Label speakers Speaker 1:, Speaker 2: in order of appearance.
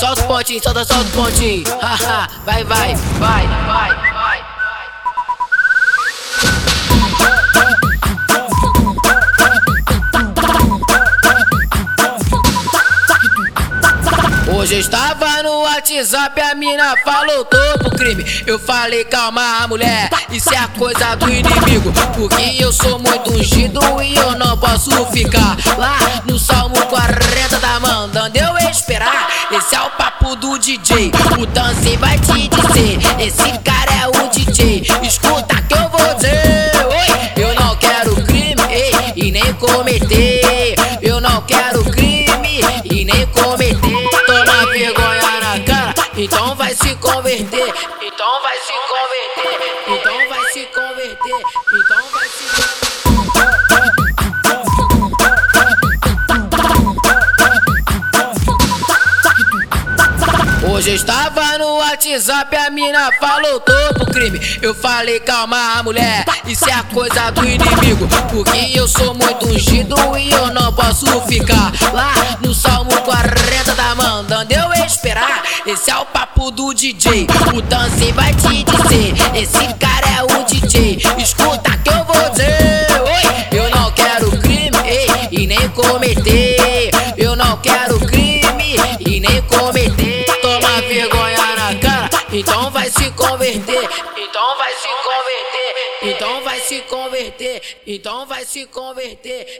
Speaker 1: Solta os pontinhos, solta, solta os pontinhos. Haha, vai, vai, vai, vai, vai. Hoje eu estava no WhatsApp, a mina falou todo crime. Eu falei, calma, mulher, isso é coisa do inimigo. Porque eu sou muito ungido e eu não posso ficar lá no Salmo 40 tá mandando eu esperar. Esse é DJ, o Dance vai te dizer. Esse cara é o DJ, escuta que eu vou dizer. Oi, eu não quero crime ei, e nem cometer. Eu não quero crime e nem cometer. Toma vergonha na cara, então vai se converter. Então vai se converter. Então vai se converter. Então Hoje eu estava no WhatsApp, a mina falou todo crime. Eu falei, calma, mulher, isso é a coisa do inimigo. Porque eu sou muito ungido e eu não posso ficar lá no Salmo 40 tá mandando eu esperar. Esse é o papo do DJ, o Dance vai te dizer. Esse cara é o DJ, escuta que eu vou dizer. Oi, eu não quero crime ei, e nem cometer. Vergonha na cara, então vai se converter. Então vai se converter. Então vai se converter. Então vai se converter.